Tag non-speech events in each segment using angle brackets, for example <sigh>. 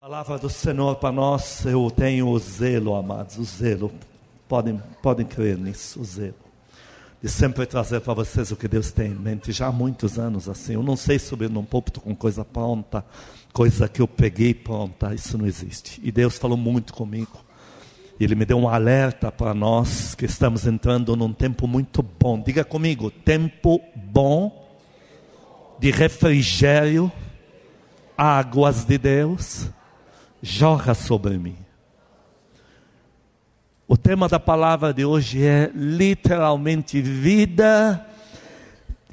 Palavra do Senhor para nós, eu tenho o zelo, amados, o zelo. Podem, podem crer nisso, o zelo. De sempre trazer para vocês o que Deus tem em mente, já há muitos anos assim. Eu não sei subir num púlpito com coisa pronta, coisa que eu peguei pronta, isso não existe. E Deus falou muito comigo. Ele me deu um alerta para nós que estamos entrando num tempo muito bom. Diga comigo, tempo bom de refrigério, águas de Deus jorra sobre mim. O tema da palavra de hoje é literalmente vida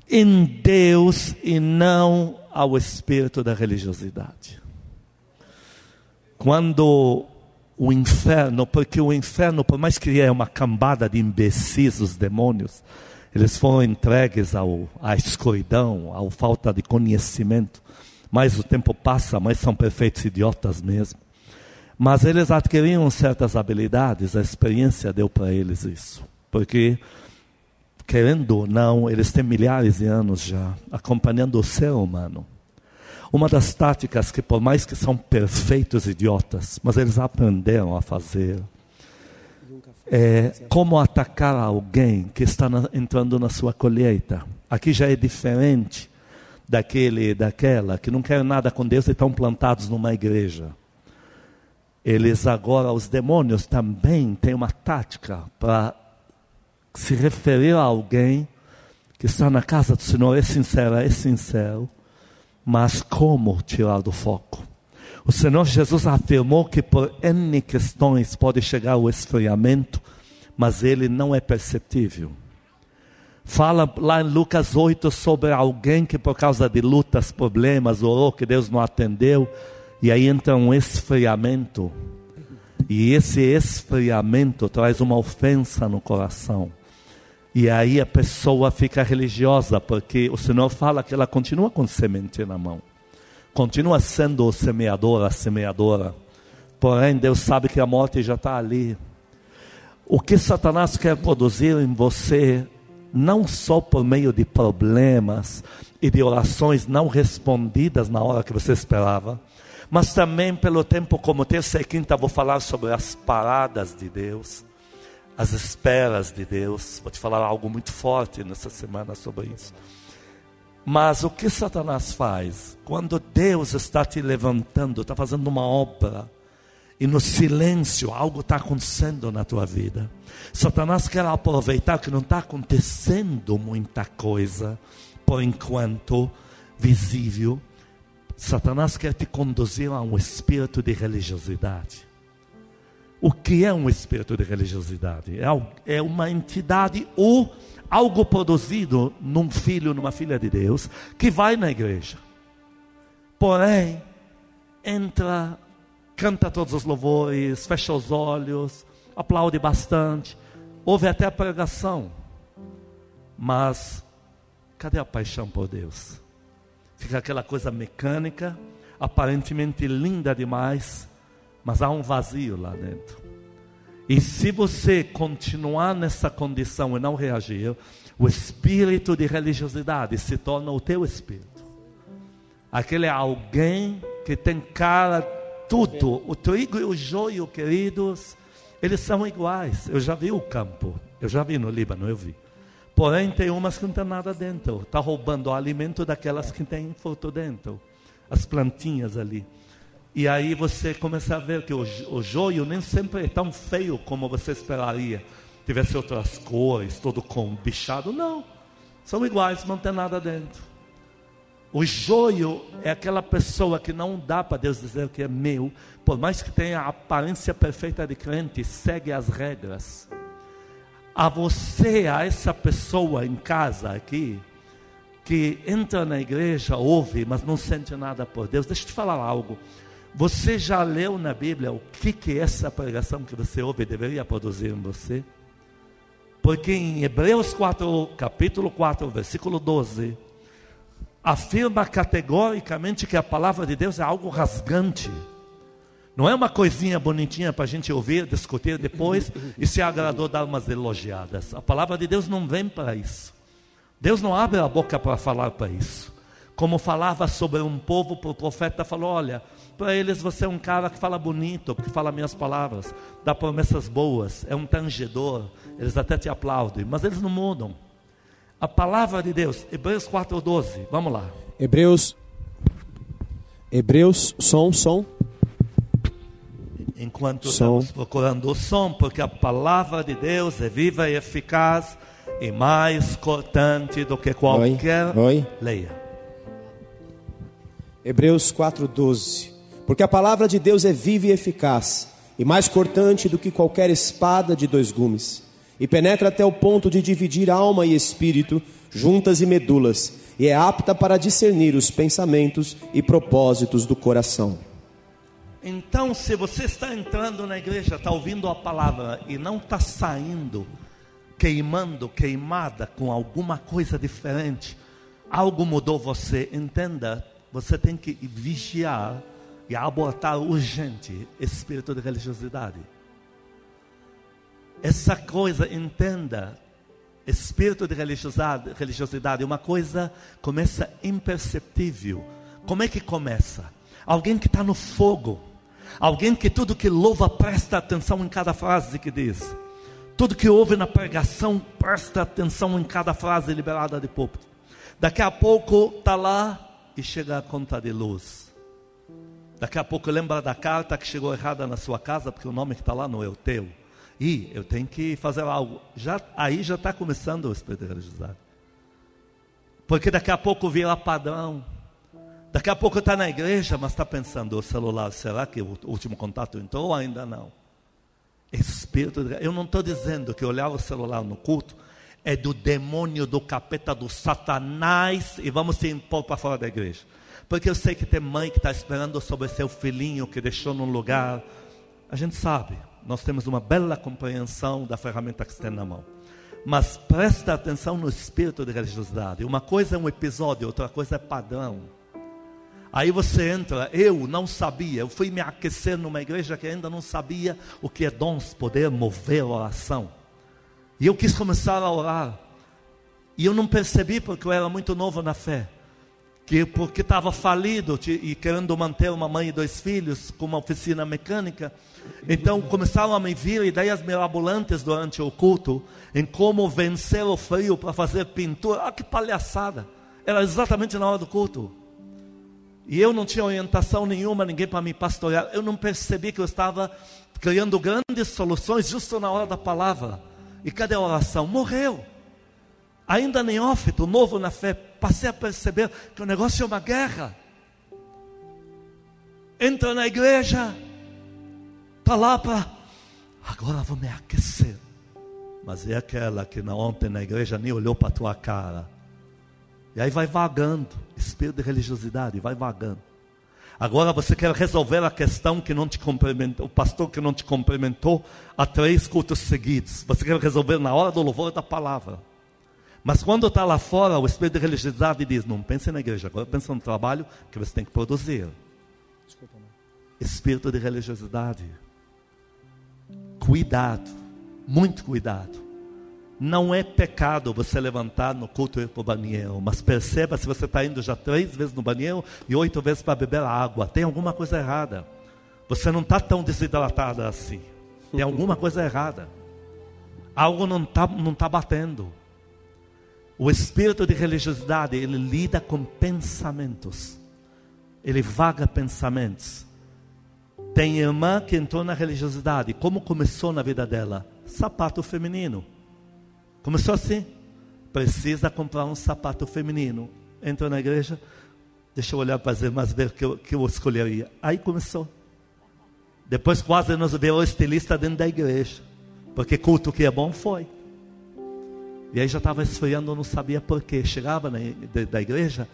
em Deus e não ao espírito da religiosidade. Quando o inferno, porque o inferno, por mais que é uma cambada de imbecis, os demônios, eles foram entregues ao, à escuridão, à falta de conhecimento mais o tempo passa, mais são perfeitos idiotas mesmo. Mas eles adquiriram certas habilidades, a experiência deu para eles isso. Porque, querendo ou não, eles têm milhares de anos já acompanhando o ser humano. Uma das táticas que, por mais que são perfeitos idiotas, mas eles aprenderam a fazer, é como atacar alguém que está na, entrando na sua colheita. Aqui já é diferente daquele, daquela, que não querem nada com Deus e estão plantados numa igreja. Eles agora, os demônios também têm uma tática para se referir a alguém que está na casa do Senhor, é sincero, é sincero, mas como tirar do foco? O Senhor Jesus afirmou que por N questões pode chegar o esfriamento, mas ele não é perceptível. Fala lá em Lucas 8 sobre alguém que por causa de lutas, problemas, orou que Deus não atendeu, e aí entra um esfriamento. E esse esfriamento traz uma ofensa no coração. E aí a pessoa fica religiosa, porque o Senhor fala que ela continua com semente na mão. Continua sendo o semeador, a semeadora. Porém, Deus sabe que a morte já está ali. O que Satanás quer produzir em você não só por meio de problemas e de orações não respondidas na hora que você esperava, mas também pelo tempo como terça e quinta vou falar sobre as paradas de Deus, as esperas de Deus. Vou te falar algo muito forte nessa semana sobre isso. Mas o que Satanás faz? Quando Deus está te levantando, está fazendo uma obra, e no silêncio algo está acontecendo na tua vida. Satanás quer aproveitar que não está acontecendo muita coisa, por enquanto, visível. Satanás quer te conduzir a um espírito de religiosidade. O que é um espírito de religiosidade? É, é uma entidade ou algo produzido num filho, numa filha de Deus, que vai na igreja. Porém, entra canta todos os louvores, fecha os olhos, aplaude bastante, ouve até a pregação. Mas cadê a paixão por Deus? Fica aquela coisa mecânica, aparentemente linda demais, mas há um vazio lá dentro. E se você continuar nessa condição e não reagir, o espírito de religiosidade se torna o teu espírito. Aquele é alguém que tem cara tudo, o trigo e o joio, queridos, eles são iguais. Eu já vi o campo, eu já vi no Líbano, eu vi. Porém, tem umas que não tem nada dentro. Está roubando o alimento daquelas que têm fruto dentro. As plantinhas ali. E aí você começa a ver que o, o joio nem sempre é tão feio como você esperaria. Tivesse outras cores, todo com bichado. Não. São iguais, não tem nada dentro. O joio é aquela pessoa que não dá para Deus dizer que é meu, por mais que tenha a aparência perfeita de crente, segue as regras. A você, a essa pessoa em casa aqui, que entra na igreja, ouve, mas não sente nada por Deus, deixa eu te falar algo. Você já leu na Bíblia o que, que essa pregação que você ouve deveria produzir em você? Porque em Hebreus 4, capítulo 4, versículo 12, afirma categoricamente que a palavra de Deus é algo rasgante. Não é uma coisinha bonitinha para a gente ouvir, discutir depois e se agradou dar umas elogiadas. A palavra de Deus não vem para isso. Deus não abre a boca para falar para isso. Como falava sobre um povo, o profeta falou: Olha, Para eles você é um cara que fala bonito, que fala minhas palavras, dá promessas boas, é um tangedor, eles até te aplaudem, mas eles não mudam. A palavra de Deus, Hebreus 4:12. Vamos lá. Hebreus Hebreus som som Enquanto Som. estamos procurando o som, porque a palavra de Deus é viva e eficaz e mais cortante do que qualquer Oi. leia. Hebreus 4:12. Porque a palavra de Deus é viva e eficaz, e mais cortante do que qualquer espada de dois gumes, e penetra até o ponto de dividir alma e espírito, juntas e medulas, e é apta para discernir os pensamentos e propósitos do coração. Então, se você está entrando na igreja, está ouvindo a palavra e não está saindo queimando, queimada com alguma coisa diferente, algo mudou você, entenda, você tem que vigiar e abortar urgente espírito de religiosidade. Essa coisa, entenda, espírito de religiosidade, religiosidade, uma coisa começa imperceptível. Como é que começa? Alguém que está no fogo, alguém que tudo que louva presta atenção em cada frase que diz, tudo que ouve na pregação presta atenção em cada frase liberada de púlpito. Daqui a pouco está lá e chega a conta de luz. Daqui a pouco lembra da carta que chegou errada na sua casa, porque o nome que está lá não é o teu. E eu tenho que fazer algo. Já, aí já está começando o espírito de religiosidade. Porque daqui a pouco vira padrão. Daqui a pouco está na igreja, mas está pensando, o celular, será que o último contato entrou ou ainda não? Espírito de... Eu não estou dizendo que olhar o celular no culto é do demônio, do capeta, do satanás e vamos se impor para fora da igreja. Porque eu sei que tem mãe que está esperando sobre seu filhinho que deixou num lugar. A gente sabe, nós temos uma bela compreensão da ferramenta que está na mão. Mas presta atenção no espírito de religiosidade. Uma coisa é um episódio, outra coisa é padrão. Aí você entra, eu não sabia, eu fui me aquecer numa igreja que ainda não sabia o que é dons, poder, mover oração. E eu quis começar a orar. E eu não percebi porque eu era muito novo na fé. Que porque estava falido e querendo manter uma mãe e dois filhos com uma oficina mecânica. Então começaram a me vir ideias mirabolantes durante o culto em como vencer o frio para fazer pintura. Ah, que palhaçada! Era exatamente na hora do culto. E eu não tinha orientação nenhuma, ninguém para me pastorear. Eu não percebi que eu estava criando grandes soluções justo na hora da palavra. E cadê a oração? Morreu. Ainda neófito, novo na fé, passei a perceber que o negócio é uma guerra. Entra na igreja, está lá para. Agora vou me aquecer. Mas é aquela que na ontem na igreja nem olhou para a tua cara. E aí vai vagando, espírito de religiosidade, vai vagando. Agora você quer resolver a questão que não te cumprimentou, o pastor que não te cumprimentou há três cultos seguidos. Você quer resolver na hora do louvor da palavra. Mas quando está lá fora, o espírito de religiosidade diz: não pense na igreja, agora pense no trabalho que você tem que produzir. Desculpa, espírito de religiosidade. Cuidado, muito cuidado. Não é pecado você levantar no culto e ir para o banheiro, mas perceba se você está indo já três vezes no banheiro e oito vezes para beber água. Tem alguma coisa errada. Você não está tão desidratada assim. Tem alguma coisa errada. Algo não está não tá batendo. O espírito de religiosidade, ele lida com pensamentos. Ele vaga pensamentos. Tem irmã que entrou na religiosidade. Como começou na vida dela? Sapato feminino. Começou assim. Precisa comprar um sapato feminino. Entrou na igreja. Deixa eu olhar para as irmãs ver o que eu, que eu escolheria. Aí começou. Depois quase nos o estilista dentro da igreja. Porque culto que é bom foi. E aí já estava esfriando, não sabia porquê. Chegava na, da igreja,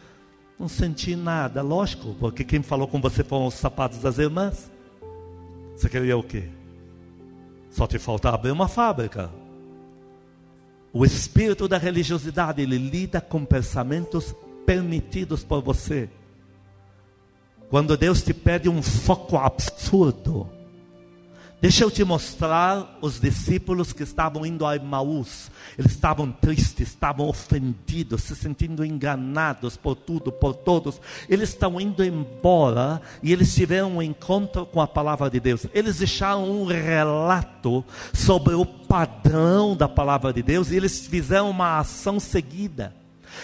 não senti nada. Lógico, porque quem falou com você foram os sapatos das irmãs. Você queria o quê? Só te falta abrir uma fábrica. O espírito da religiosidade, ele lida com pensamentos permitidos por você. Quando Deus te pede um foco absurdo, Deixa eu te mostrar os discípulos que estavam indo a Emaús. Eles estavam tristes, estavam ofendidos, se sentindo enganados por tudo, por todos. Eles estão indo embora e eles tiveram um encontro com a palavra de Deus. Eles deixaram um relato sobre o padrão da palavra de Deus e eles fizeram uma ação seguida.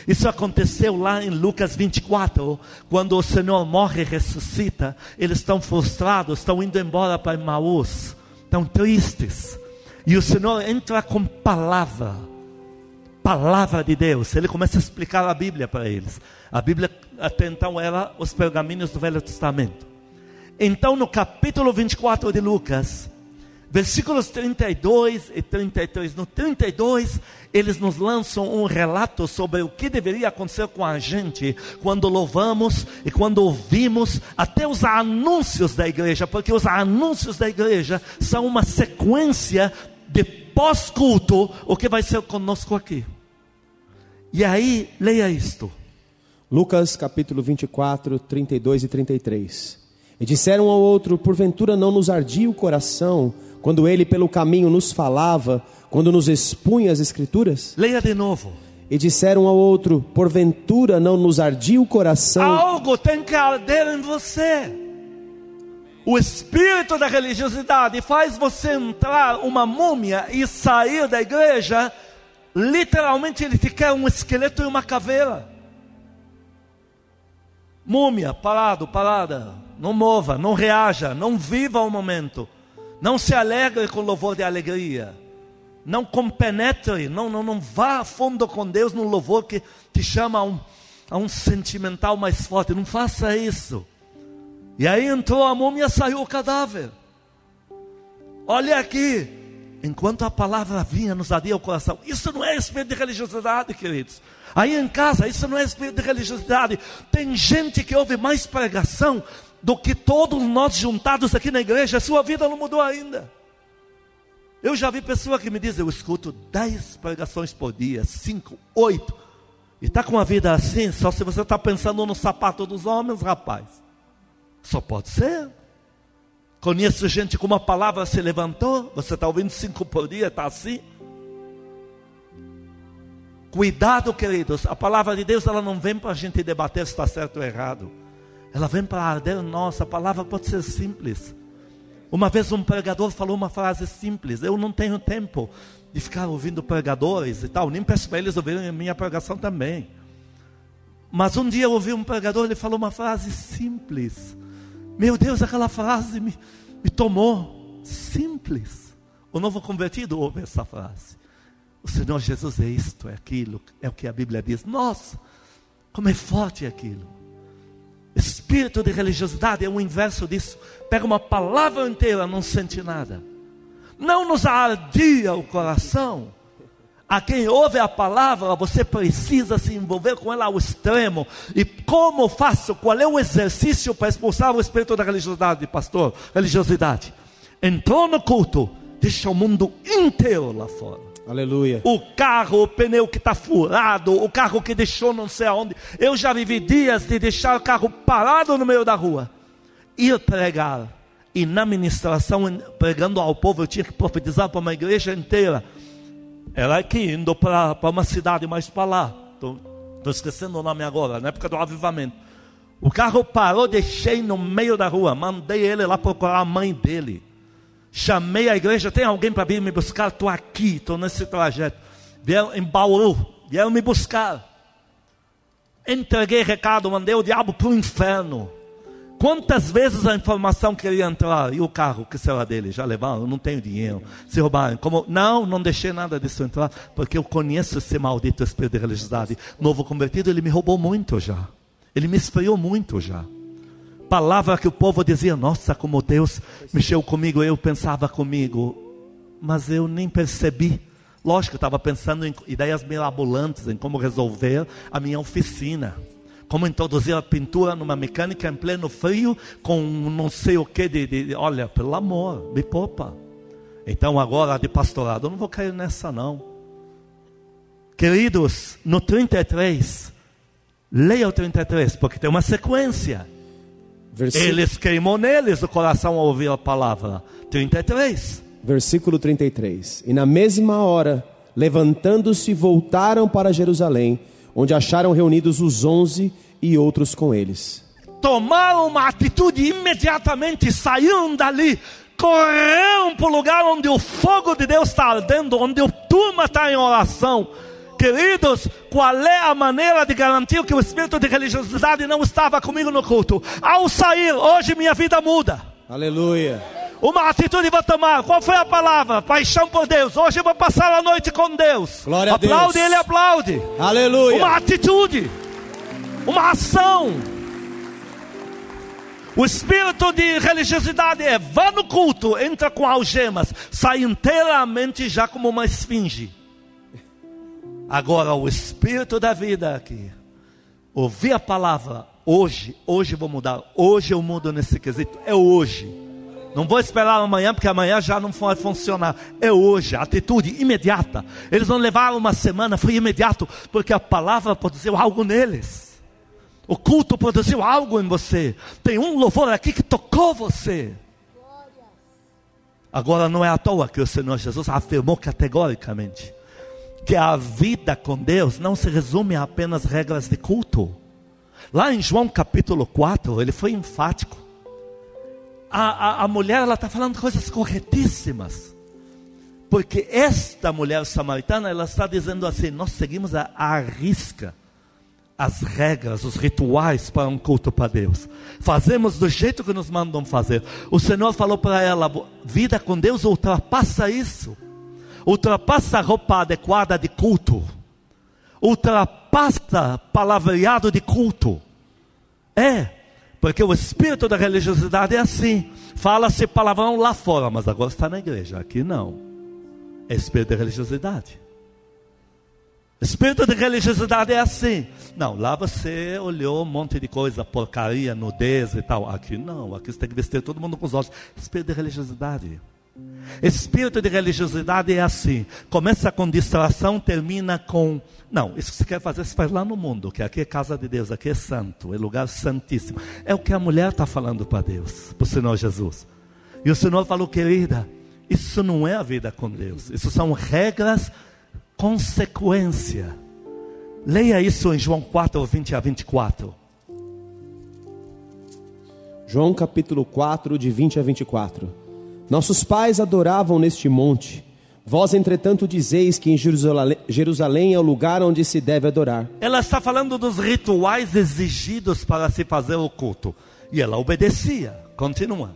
Isso aconteceu lá em Lucas 24, quando o Senhor morre e ressuscita. Eles estão frustrados, estão indo embora para Maús, estão tristes. E o Senhor entra com palavra, palavra de Deus. Ele começa a explicar a Bíblia para eles. A Bíblia até então era os pergaminhos do Velho Testamento. Então, no capítulo 24 de Lucas, versículos 32 e 33. No 32, eles nos lançam um relato sobre o que deveria acontecer com a gente quando louvamos e quando ouvimos até os anúncios da igreja, porque os anúncios da igreja são uma sequência de pós-culto, o que vai ser conosco aqui. E aí, leia isto. Lucas capítulo 24, 32 e 33. E disseram ao outro: Porventura não nos ardia o coração quando ele pelo caminho nos falava, quando nos expunha as Escrituras? Leia de novo. E disseram ao outro: Porventura não nos ardia o coração? Algo tem que arder em você. O espírito da religiosidade faz você entrar uma múmia e sair da igreja. Literalmente, ele te quer um esqueleto e uma caveira. Múmia, parado, parada. Não mova, não reaja, não viva o momento. Não se alegre com louvor de alegria. Não compenetre, não, não, não vá a fundo com Deus no louvor que te chama a um, a um sentimental mais forte. Não faça isso. E aí entrou a múmia, saiu o cadáver. Olha aqui. Enquanto a palavra vinha, nos adia o coração. Isso não é espírito de religiosidade, queridos. Aí em casa, isso não é espírito de religiosidade. Tem gente que ouve mais pregação do que todos nós juntados aqui na igreja, a sua vida não mudou ainda. Eu já vi pessoa que me diz, eu escuto dez pregações por dia, cinco, oito, e está com a vida assim, só se você está pensando no sapato dos homens, rapaz. Só pode ser. Conheço gente com uma palavra se levantou, você está ouvindo cinco por dia, está assim. Cuidado, queridos, a palavra de Deus ela não vem para a gente debater se está certo ou errado. Ela vem para arder nossa. A palavra pode ser simples. Uma vez um pregador falou uma frase simples. Eu não tenho tempo de ficar ouvindo pregadores e tal. Nem peço para eles ouvirem a minha pregação também. Mas um dia eu ouvi um pregador, ele falou uma frase simples. Meu Deus, aquela frase me, me tomou. Simples. O novo convertido ouve essa frase. O Senhor Jesus é isto, é aquilo, é o que a Bíblia diz. Nossa, como é forte aquilo. Espírito de religiosidade é o inverso disso. Pega uma palavra inteira, não sente nada. Não nos ardia o coração. A quem ouve a palavra, você precisa se envolver com ela ao extremo. E como faço? Qual é o exercício para expulsar o espírito da religiosidade, pastor? Religiosidade. Entrou no culto, deixa o mundo inteiro lá fora. Aleluia. O carro, o pneu que está furado, o carro que deixou não sei aonde. Eu já vivi dias de deixar o carro parado no meio da rua, ir pregar. E na ministração, pregando ao povo, eu tinha que profetizar para uma igreja inteira. Era aqui, indo para uma cidade mais para lá. Estou esquecendo o nome agora, na época do avivamento. O carro parou, deixei no meio da rua, mandei ele lá procurar a mãe dele. Chamei a igreja, tem alguém para vir me buscar? Estou aqui, estou nesse trajeto. Vieram em Bauru, vieram me buscar. Entreguei recado, mandei o diabo para o inferno. Quantas vezes a informação queria entrar? E o carro, que será dele? Já levaram? Não tenho dinheiro. Se roubaram. Como? Não, não deixei nada disso entrar, porque eu conheço esse maldito espírito de religiosidade. Novo convertido, ele me roubou muito já. Ele me esfriou muito já palavra que o povo dizia: Nossa, como Deus mexeu comigo, eu pensava comigo, mas eu nem percebi. Lógico, eu estava pensando em ideias mirabolantes, em como resolver a minha oficina, como introduzir a pintura numa mecânica em pleno frio, com não sei o que de, de olha, pelo amor, me poupa. Então agora de pastorado, eu não vou cair nessa não. Queridos, no 33, leia o 33, porque tem uma sequência. Versículo, Eles queimou neles o coração ao ouvir a palavra. 33. versículo 33. E na mesma hora, levantando-se, voltaram para Jerusalém, onde acharam reunidos os onze e outros com eles. Tomaram uma atitude imediatamente, saíram dali, correram para o lugar onde o fogo de Deus está ardendo, onde o turma está em oração. Queridos, qual é a maneira de garantir que o espírito de religiosidade não estava comigo no culto? Ao sair, hoje minha vida muda. Aleluia. Uma atitude vou tomar. Qual foi a palavra? Paixão por Deus. Hoje eu vou passar a noite com Deus. Glória a aplaude, Deus. ele aplaude. Aleluia. Uma atitude. Uma ação. O espírito de religiosidade é vá no culto, entra com algemas, sai inteiramente já como uma esfinge. Agora o espírito da vida aqui, ouvir a palavra, hoje, hoje vou mudar, hoje eu mudo nesse quesito, é hoje. Não vou esperar amanhã, porque amanhã já não vai funcionar. É hoje, atitude imediata. Eles não levaram uma semana, foi imediato, porque a palavra produziu algo neles. O culto produziu algo em você. Tem um louvor aqui que tocou você. Agora não é à toa que o Senhor Jesus afirmou categoricamente que a vida com Deus não se resume a apenas regras de culto. Lá em João capítulo 4, ele foi enfático. A, a, a mulher ela está falando coisas corretíssimas. Porque esta mulher samaritana, ela está dizendo assim: nós seguimos a, a risca as regras, os rituais para um culto para Deus. Fazemos do jeito que nos mandam fazer. O Senhor falou para ela: vida com Deus ultrapassa isso. Ultrapassa a roupa adequada de culto. Ultrapassa palavreado de culto. É, porque o espírito da religiosidade é assim. Fala-se palavrão lá fora, mas agora está na igreja. Aqui não. É espírito da religiosidade. Espírito de religiosidade é assim. Não, lá você olhou um monte de coisa, porcaria, nudez e tal. Aqui não, aqui você tem que vestir todo mundo com os olhos. Espírito de religiosidade. Espírito de religiosidade é assim. Começa com distração, termina com. Não, isso que você quer fazer, você faz lá no mundo, que aqui é casa de Deus, aqui é santo, é lugar santíssimo. É o que a mulher está falando para Deus, para o Senhor Jesus. E o Senhor falou, querida, isso não é a vida com Deus, isso são regras consequência. Leia isso em João 4, 20 a 24. João capítulo 4, de 20 a 24. Nossos pais adoravam neste monte. Vós, entretanto, dizeis que em Jerusalém, Jerusalém é o lugar onde se deve adorar. Ela está falando dos rituais exigidos para se fazer o culto. E ela obedecia. Continua.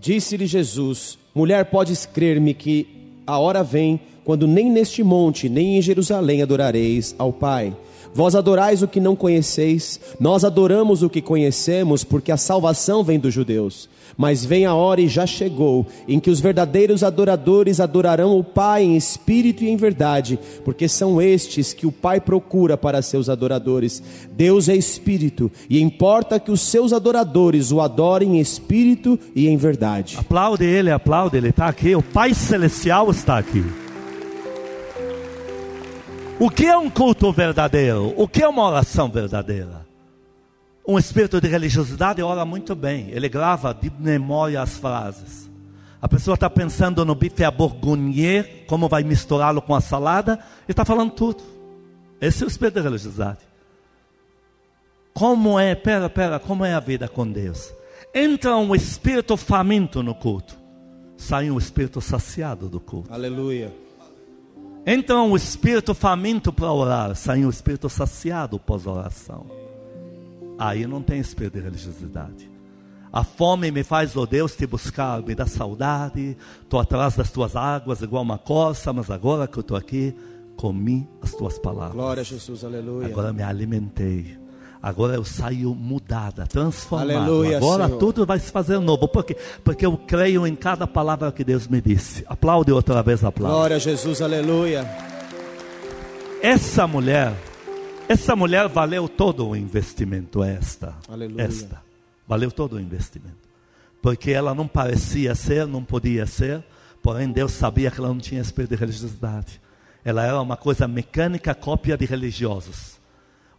Disse-lhe Jesus: Mulher, podes crer-me que a hora vem quando nem neste monte, nem em Jerusalém adorareis ao Pai. Vós adorais o que não conheceis, nós adoramos o que conhecemos, porque a salvação vem dos judeus. Mas vem a hora e já chegou, em que os verdadeiros adoradores adorarão o Pai em espírito e em verdade, porque são estes que o Pai procura para seus adoradores. Deus é espírito, e importa que os seus adoradores o adorem em espírito e em verdade. Aplaude ele, aplaude, ele está aqui. O Pai Celestial está aqui. O que é um culto verdadeiro? O que é uma oração verdadeira? Um espírito de religiosidade ora muito bem, ele grava de memória as frases. A pessoa está pensando no bife à bourguignon, como vai misturá-lo com a salada, e está falando tudo. Esse é o espírito de religiosidade. Como é, pera, pera, como é a vida com Deus? Entra um espírito faminto no culto, sai um espírito saciado do culto. Aleluia. Entra um espírito faminto para orar, sai um espírito saciado pós-oração. Aí não tem espírito de religiosidade. A fome me faz, ó oh Deus, te buscar, me dá saudade. Estou atrás das tuas águas, igual uma coça, mas agora que eu estou aqui, comi as tuas palavras. Glória a Jesus, aleluia. Agora me alimentei. Agora eu saio mudada, transformada. Aleluia, Agora Senhor. tudo vai se fazer novo. Por quê? Porque eu creio em cada palavra que Deus me disse. Aplaude outra vez, aplaude. Glória a Jesus, aleluia. Essa mulher, essa mulher valeu todo o investimento, esta. Aleluia. Esta. Valeu todo o investimento. Porque ela não parecia ser, não podia ser, porém Deus sabia que ela não tinha espírito de religiosidade. Ela era uma coisa mecânica, cópia de religiosos.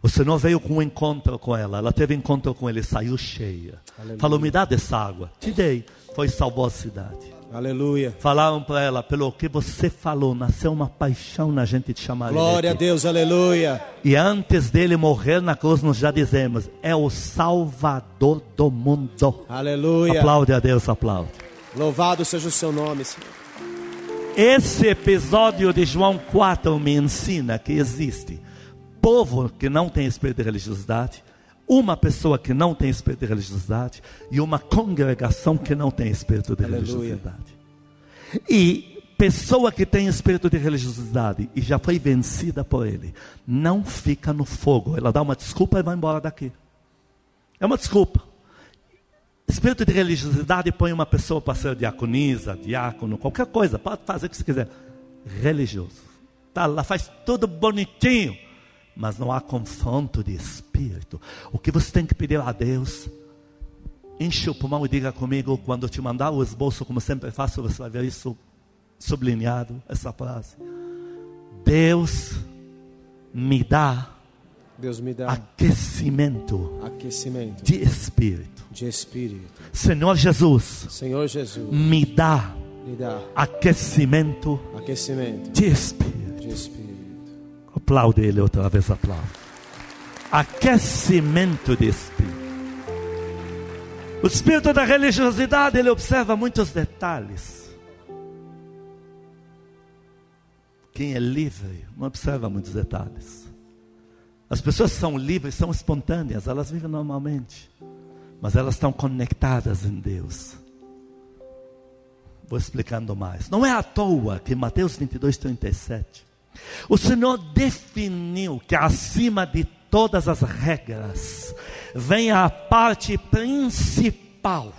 O Senhor veio com um encontro com ela. Ela teve encontro com ele, saiu cheia. Aleluia. Falou: Me dá dessa água. Te dei. Foi salvou a cidade. Aleluia. Falaram para ela: Pelo que você falou, nasceu uma paixão na gente te chamar. ele Glória a aqui." Deus, aleluia. E antes dele morrer na cruz, nós já dizemos: É o Salvador do mundo. Aleluia. Aplaude a Deus, aplaude. Louvado seja o seu nome, Senhor. Esse episódio de João 4 me ensina que existe povo que não tem espírito de religiosidade, uma pessoa que não tem espírito de religiosidade e uma congregação que não tem espírito de Aleluia. religiosidade. E pessoa que tem espírito de religiosidade e já foi vencida por ele, não fica no fogo. Ela dá uma desculpa e vai embora daqui. É uma desculpa. Espírito de religiosidade põe uma pessoa para ser diaconisa, diácono, qualquer coisa, pode fazer o que você quiser. Religioso. Tá, ela faz tudo bonitinho, mas não há confronto de espírito. O que você tem que pedir a Deus, enche o pulmão e diga comigo, quando eu te mandar o esboço, como sempre faço, você vai ver isso sublinhado, essa frase. Deus me dá Deus me dá aquecimento aquecimento de espírito. de espírito. Senhor Jesus, Senhor Jesus, me dá me dá aquecimento aquecimento de espírito. de espírito. Aplaude ele outra vez, aplaude. Aquecimento de espírito. O espírito da religiosidade, ele observa muitos detalhes. Quem é livre não observa muitos detalhes. As pessoas são livres, são espontâneas, elas vivem normalmente, mas elas estão conectadas em Deus. Vou explicando mais. Não é à toa que Mateus 22, 37, o Senhor definiu que acima de todas as regras vem a parte principal.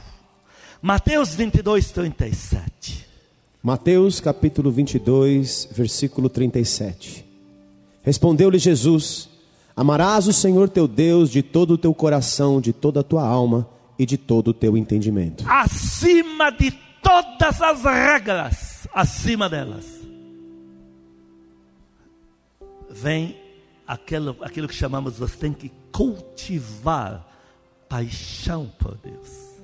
Mateus 22, 37. Mateus capítulo 22, versículo 37. Respondeu-lhe Jesus: Amarás o Senhor teu Deus de todo o teu coração, de toda a tua alma e de todo o teu entendimento. acima de todas as regras, acima delas, vem aquilo, aquilo que chamamos, você tem que cultivar paixão por Deus.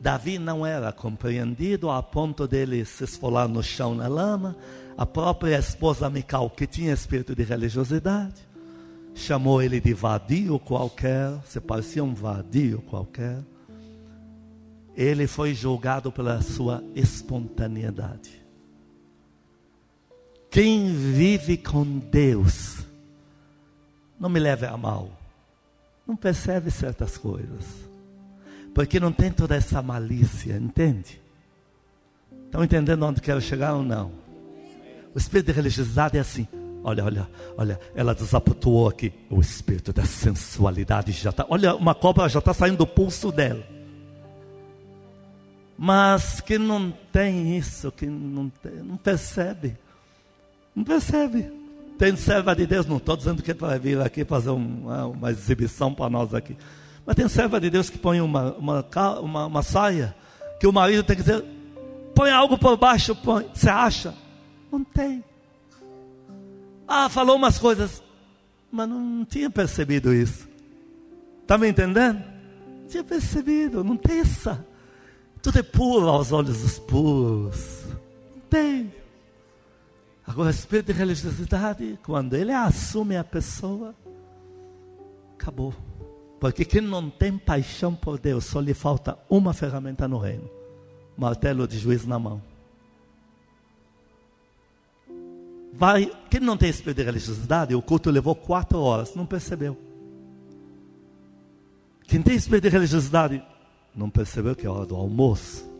Davi não era compreendido a ponto dele se esfolar no chão na lama. A própria esposa Mical, que tinha espírito de religiosidade, chamou ele de vadio qualquer, se parecia um vadio qualquer ele foi julgado pela sua espontaneidade. Quem vive com Deus, não me leve a mal, não percebe certas coisas, porque não tem toda essa malícia, entende? Estão entendendo onde quero chegar ou não? O espírito de religiosidade é assim. Olha, olha, olha, ela desapontou aqui. O espírito da sensualidade já está. Olha, uma cobra já está saindo do pulso dela mas que não tem isso, que não, tem, não percebe, não percebe. Tem serva de Deus, não estou dizendo que vai vir aqui fazer uma, uma exibição para nós aqui, mas tem serva de Deus que põe uma, uma, uma, uma saia, que o marido tem que dizer, põe algo por baixo, põe. Você acha? Não tem. Ah, falou umas coisas, mas não tinha percebido isso. Está me entendendo? Não tinha percebido, não tem essa. Tudo é puro aos olhos dos puros. Não tem. Agora, o espírito de religiosidade, quando ele assume a pessoa, acabou. Porque quem não tem paixão por Deus, só lhe falta uma ferramenta no reino: martelo de juiz na mão. Vai, quem não tem espírito de religiosidade, o culto levou quatro horas, não percebeu. Quem tem espírito de religiosidade, não percebeu que é hora do almoço.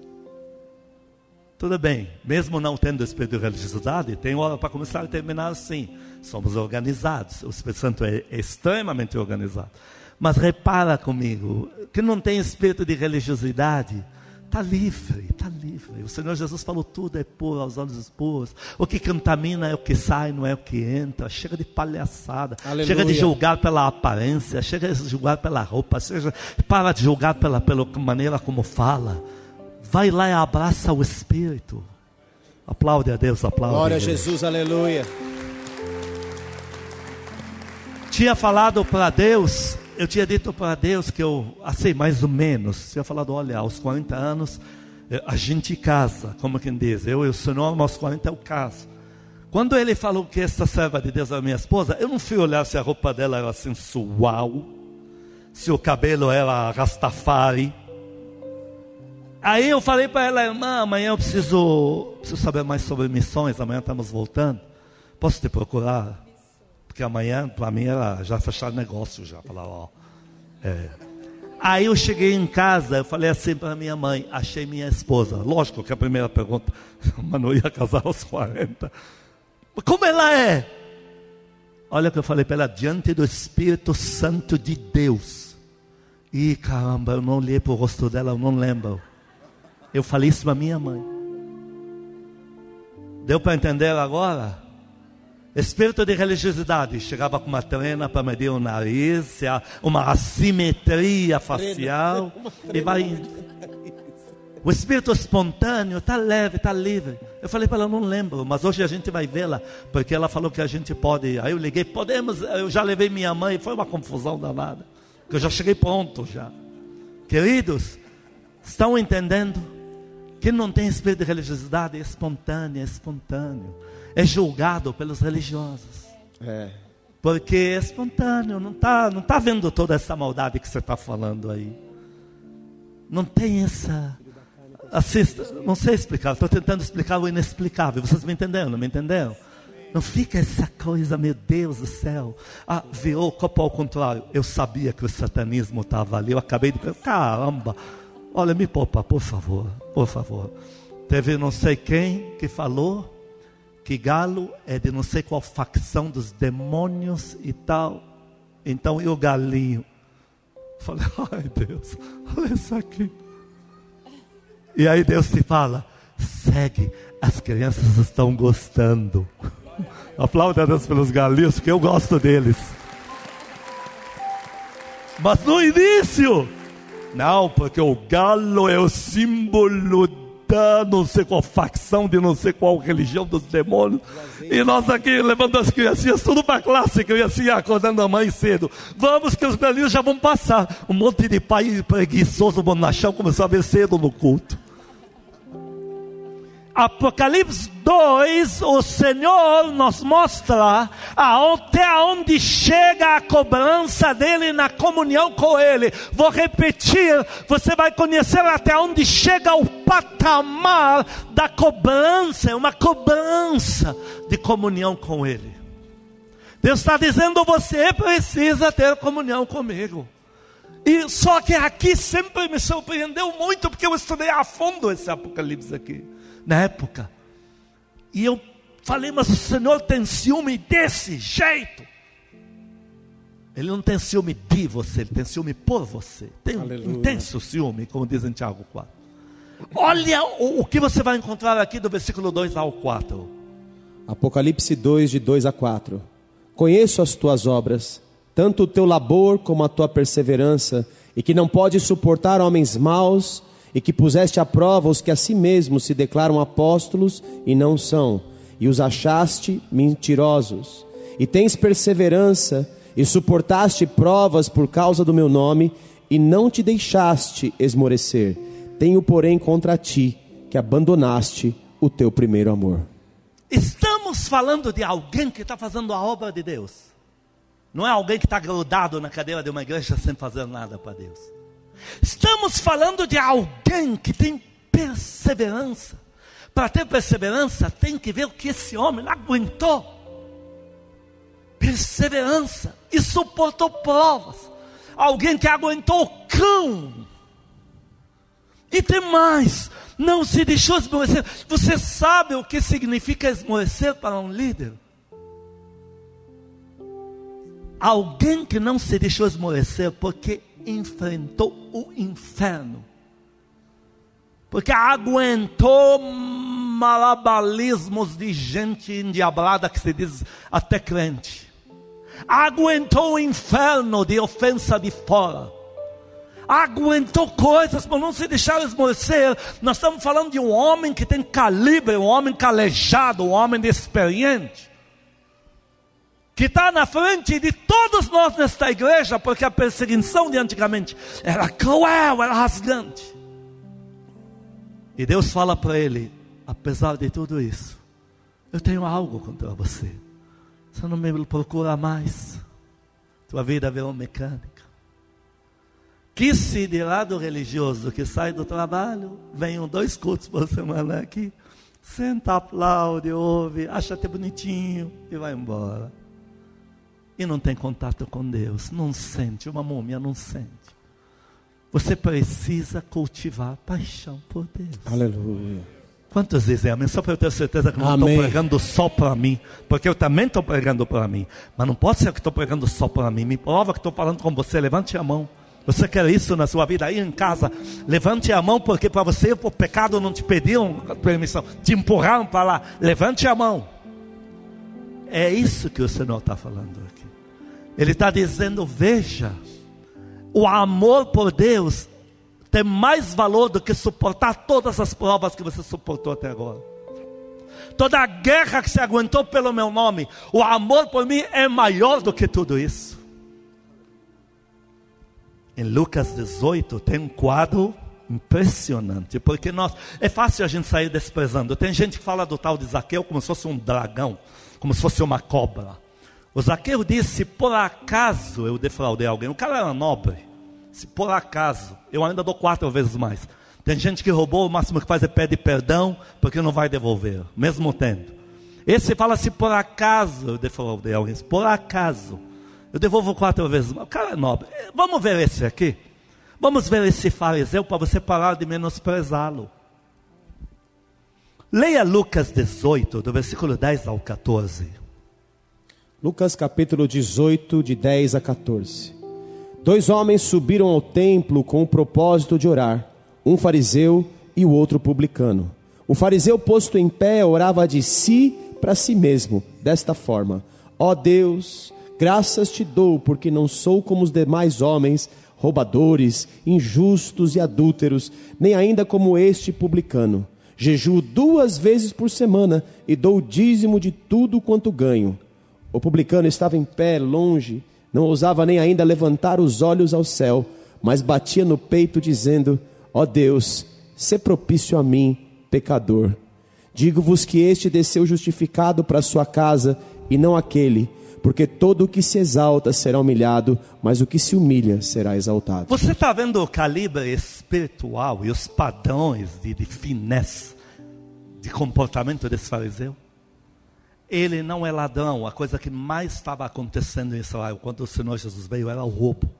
Tudo bem, mesmo não tendo espírito de religiosidade, tem hora para começar e terminar assim. Somos organizados, o Espírito Santo é extremamente organizado. Mas repara comigo, que não tem espírito de religiosidade, está livre, está livre. O Senhor Jesus falou: tudo é puro aos olhos dos puros. O que contamina é o que sai, não é o que entra. Chega de palhaçada, Aleluia. chega de julgar pela aparência, chega de julgar pela roupa, seja, para de julgar pela, pela maneira como fala. Vai lá e abraça o Espírito. Aplaude a Deus, aplaude. Glória a Deus. Jesus, aleluia. tinha falado para Deus, eu tinha dito para Deus que eu, assim, mais ou menos, tinha falado, olha, aos 40 anos, eh, a gente casa, como quem diz, eu e o Senhor, aos 40 eu caso. Quando ele falou que essa serva de Deus era minha esposa, eu não fui olhar se a roupa dela era sensual, se o cabelo era rastafari. Aí eu falei para ela, irmã, amanhã eu preciso, preciso saber mais sobre missões, amanhã estamos voltando. Posso te procurar? Porque amanhã, para mim, era já fechar negócio já. Falar, ó. É. Aí eu cheguei em casa, eu falei assim para minha mãe, achei minha esposa. Lógico que a primeira pergunta, <laughs> mas não ia casar aos 40. Como ela é? Olha o que eu falei para ela, diante do Espírito Santo de Deus. E caramba, eu não olhei para o rosto dela, eu não lembro. Eu falei isso para minha mãe. Deu para entender agora? Espírito de religiosidade. Chegava com uma trena para medir o nariz, uma assimetria facial. <laughs> E vai indo. O espírito espontâneo está leve, está livre. Eu falei para ela, não lembro, mas hoje a gente vai vê-la, porque ela falou que a gente pode. Aí eu liguei, podemos. Eu já levei minha mãe, foi uma confusão danada. Que eu já cheguei pronto já. Queridos, estão entendendo? Quem não tem espírito de religiosidade é espontâneo, é espontâneo é julgado pelos religiosos. É. Porque é espontâneo, não está não tá vendo toda essa maldade que você está falando aí. Não tem essa. Assista, não sei explicar, estou tentando explicar o inexplicável. Vocês me entenderam? Não me entenderam? Não fica essa coisa, meu Deus do céu. Ah, virou o copo ao contrário. Eu sabia que o satanismo estava ali. Eu acabei de caramba. Olha, me poupa, por favor, por favor. Teve não sei quem que falou que galo é de não sei qual facção dos demônios e tal. Então eu galinho. Falei, <laughs> ai Deus, olha isso aqui. E aí Deus te fala, segue, as crianças estão gostando. <laughs> Aplauda a Deus pelos galinhos, porque eu gosto deles. Mas no início, não, porque o galo é o símbolo da não sei qual facção de não sei qual religião dos demônios. E nós aqui levando as criancinhas tudo para classe, criancinha acordando a mãe cedo. Vamos que os velhinhos já vão passar. Um monte de pai preguiçoso, bonachão, começou a ver cedo no culto. Apocalipse 2, o Senhor nos mostra até onde chega a cobrança dele na comunhão com ele. Vou repetir, você vai conhecer até onde chega o patamar da cobrança, é uma cobrança de comunhão com ele. Deus está dizendo: você precisa ter comunhão comigo. E só que aqui sempre me surpreendeu muito, porque eu estudei a fundo esse Apocalipse aqui na época. E eu falei, mas o Senhor tem ciúme desse jeito. Ele não tem ciúme de você, ele tem ciúme por você. Tem um intenso ciúme, como diz em Tiago 4. Olha o, o, que você vai encontrar aqui do versículo 2 ao 4. Apocalipse 2, de 2 a 4. Conheço as tuas obras, tanto o teu labor como a tua perseverança, e que não podes suportar homens maus e que puseste à prova os que a si mesmos se declaram apóstolos e não são, e os achaste mentirosos. E tens perseverança, e suportaste provas por causa do meu nome, e não te deixaste esmorecer. Tenho, porém, contra ti que abandonaste o teu primeiro amor. Estamos falando de alguém que está fazendo a obra de Deus. Não é alguém que está grudado na cadeira de uma igreja sem fazer nada para Deus. Estamos falando de alguém que tem perseverança. Para ter perseverança, tem que ver o que esse homem aguentou. Perseverança e suportou provas. Alguém que aguentou o cão. E tem mais, não se deixou esmorecer. Você sabe o que significa esmorecer para um líder? Alguém que não se deixou esmorecer porque enfrentou o inferno. Porque aguentou malabalismos de gente endiablada que se diz até crente. Aguentou o inferno de ofensa de fora. Aguentou coisas para não se deixar esmorecer. Nós estamos falando de um homem que tem calibre, um homem calejado, um homem experiente. Que está na frente de todos nós nesta igreja, porque a perseguição de antigamente era cruel, era rasgante. E Deus fala para ele: apesar de tudo isso, eu tenho algo contra você. Você não me procura mais. Tua vida virou mecânica. Que se dirá do religioso que sai do trabalho, venham dois cultos por semana aqui, senta, aplaude, ouve, acha até bonitinho e vai embora e não tem contato com Deus, não sente, uma múmia não sente. Você precisa cultivar paixão por Deus. Aleluia. Quantos dizem amém? Só para eu ter certeza que não estou pregando só para mim, porque eu também estou pregando para mim, mas não pode ser que estou pregando só para mim. Me prova que estou falando com você, levante a mão. Você quer isso na sua vida aí em casa? Levante a mão, porque para você o pecado não te pediu permissão, te empurraram para lá. Levante a mão. É isso que o Senhor está falando. Ele está dizendo: veja, o amor por Deus tem mais valor do que suportar todas as provas que você suportou até agora. Toda a guerra que você aguentou pelo meu nome, o amor por mim é maior do que tudo isso. Em Lucas 18 tem um quadro impressionante, porque nós é fácil a gente sair desprezando. Tem gente que fala do tal de Zaqueu como se fosse um dragão, como se fosse uma cobra. O Zaqueu disse: se por acaso eu defraudei alguém, o cara era nobre. Se por acaso, eu ainda dou quatro vezes mais. Tem gente que roubou, o máximo que faz é pedir perdão, porque não vai devolver, mesmo tendo. Esse fala: se por acaso eu defraudei alguém, se por acaso, eu devolvo quatro vezes mais. O cara é nobre. Vamos ver esse aqui. Vamos ver esse fariseu para você parar de menosprezá-lo. Leia Lucas 18, do versículo 10 ao 14. Lucas capítulo 18, de 10 a 14. Dois homens subiram ao templo com o propósito de orar, um fariseu e o outro publicano. O fariseu, posto em pé, orava de si para si mesmo, desta forma: Ó oh Deus, graças te dou, porque não sou como os demais homens, roubadores, injustos e adúlteros, nem ainda como este publicano. Jejuo duas vezes por semana e dou o dízimo de tudo quanto ganho. O publicano estava em pé, longe, não ousava nem ainda levantar os olhos ao céu, mas batia no peito, dizendo: Ó oh Deus, se propício a mim, pecador. Digo-vos que este desceu justificado para sua casa e não aquele, porque todo o que se exalta será humilhado, mas o que se humilha será exaltado. Você está vendo o calibre espiritual e os padrões de, de finesse de comportamento desse fariseu? Ele não é ladrão. A coisa que mais estava acontecendo em Israel quando o Senhor Jesus veio era o roubo.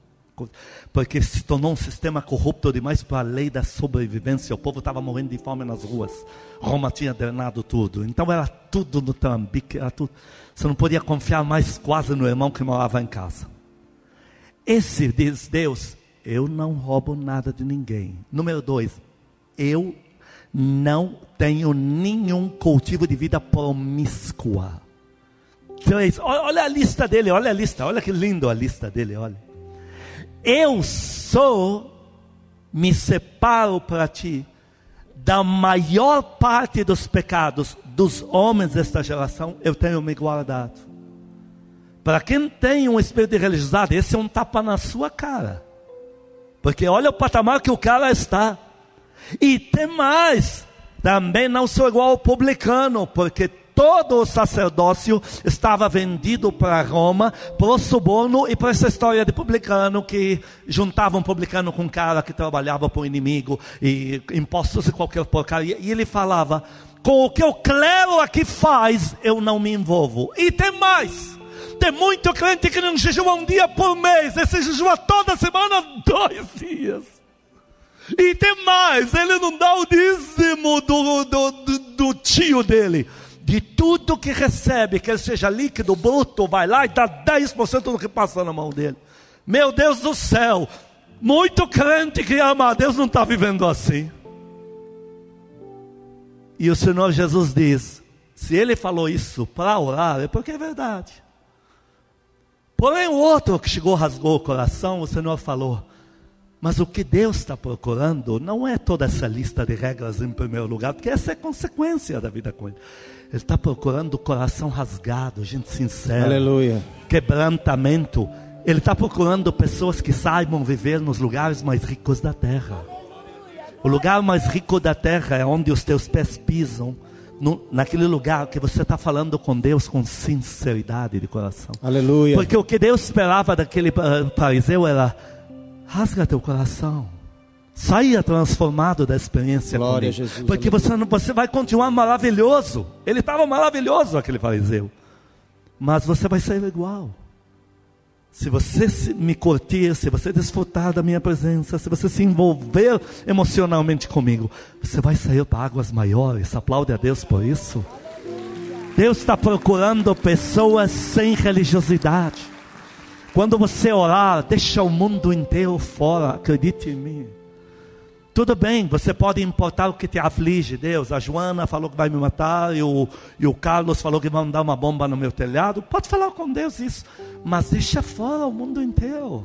Porque se tornou um sistema corrupto demais para a lei da sobrevivência. O povo estava morrendo de fome nas ruas. Roma tinha drenado tudo. Então era tudo no trambique. Era tudo. Você não podia confiar mais quase no irmão que morava em casa. Esse diz Deus: Eu não roubo nada de ninguém. Número dois, eu não tenho nenhum cultivo de vida promíscua. Três, olha a lista dele, olha a lista, olha que lindo a lista dele, olha. Eu sou, me separo para ti da maior parte dos pecados dos homens desta geração, eu tenho me guardado. Para quem tem um espírito de religiosidade, esse é um tapa na sua cara. Porque olha o patamar que o cara está. E tem mais, também não sou igual ao publicano, porque todo o sacerdócio estava vendido para Roma, para o suborno e para essa história de publicano que juntava um publicano com um cara que trabalhava para o inimigo e impostos e qualquer porcaria. E ele falava: com o que o clero aqui faz, eu não me envolvo. E tem mais. Tem muito crente que não jejua um dia por mês, esse jejua toda semana, <laughs> dois dias. E tem mais, ele não dá o dízimo do, do, do, do tio dele. De tudo que recebe, que ele seja líquido, bruto, vai lá e dá 10% do que passa na mão dele. Meu Deus do céu, muito crente que ama a Deus não está vivendo assim. E o Senhor Jesus diz: se ele falou isso para orar, é porque é verdade. Porém, o outro que chegou, rasgou o coração, o Senhor falou: Mas o que Deus está procurando não é toda essa lista de regras em primeiro lugar, porque essa é consequência da vida com Ele. Ele está procurando o coração rasgado, gente sincera, Aleluia. quebrantamento. Ele está procurando pessoas que saibam viver nos lugares mais ricos da terra. O lugar mais rico da terra é onde os teus pés pisam, no, naquele lugar que você está falando com Deus com sinceridade de coração. Aleluia. Porque o que Deus esperava daquele uh, fariseu era rasga teu coração. Saia transformado da experiência Glória comigo. Jesus, Porque você, não, você vai continuar maravilhoso. Ele estava maravilhoso, aquele fariseu. Mas você vai ser igual. Se você se- me curtir, se você desfrutar da minha presença, se você se envolver emocionalmente comigo, você vai sair para águas maiores. Aplaude a Deus por isso. Deus está procurando pessoas sem religiosidade. Quando você orar, deixa o mundo inteiro fora, acredite em mim. Tudo bem, você pode importar o que te aflige, Deus. A Joana falou que vai me matar e o, e o Carlos falou que vai mandar uma bomba no meu telhado. Pode falar com Deus isso, mas deixa fora o mundo inteiro.